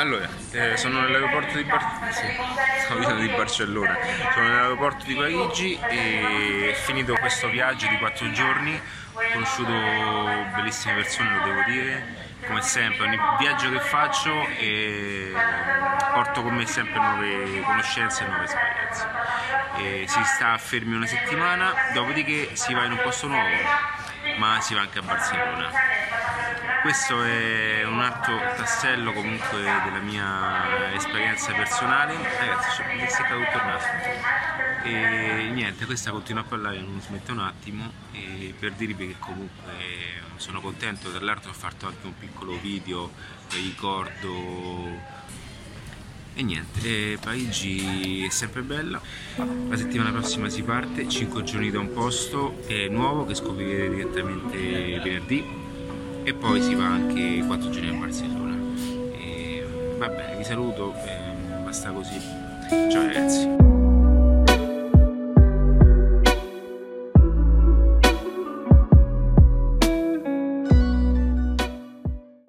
Allora, eh, sono nell'aeroporto di, Bar- sì, di Barcellona, sono nell'aeroporto di Parigi e finito questo viaggio di quattro giorni, ho conosciuto bellissime persone, lo devo dire, come sempre, ogni viaggio che faccio eh, porto con me sempre nuove conoscenze e nuove esperienze. E si sta fermi una settimana, dopodiché si va in un posto nuovo, ma si va anche a Barcellona. Questo è un altro tassello comunque della mia esperienza personale. Ragazzi mi è seccato tutto il naso e niente questa continua a parlare non smette un attimo per dirvi che comunque sono contento tra l'altro ho fatto anche un piccolo video vi ricordo e niente, e Parigi è sempre bella. La settimana prossima si parte, 5 giorni da un posto nuovo che scoprirete direttamente venerdì e poi si va anche 4 giorni a Barcellona. E, va bene, vi saluto, basta così. Ciao ragazzi.